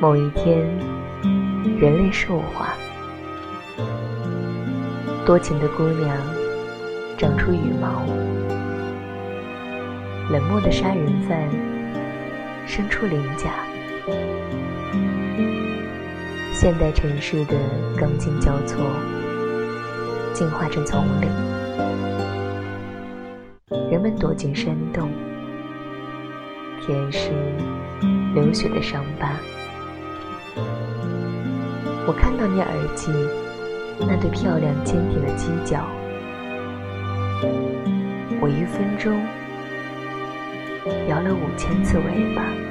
某一天，人类兽化，多情的姑娘长出羽毛，冷漠的杀人犯生出鳞甲，现代城市的钢筋交错，进化成丛林，人们躲进山洞。舔舐流血的伤疤。我看到你耳际那对漂亮坚挺的犄角。我一分钟摇了五千次尾巴。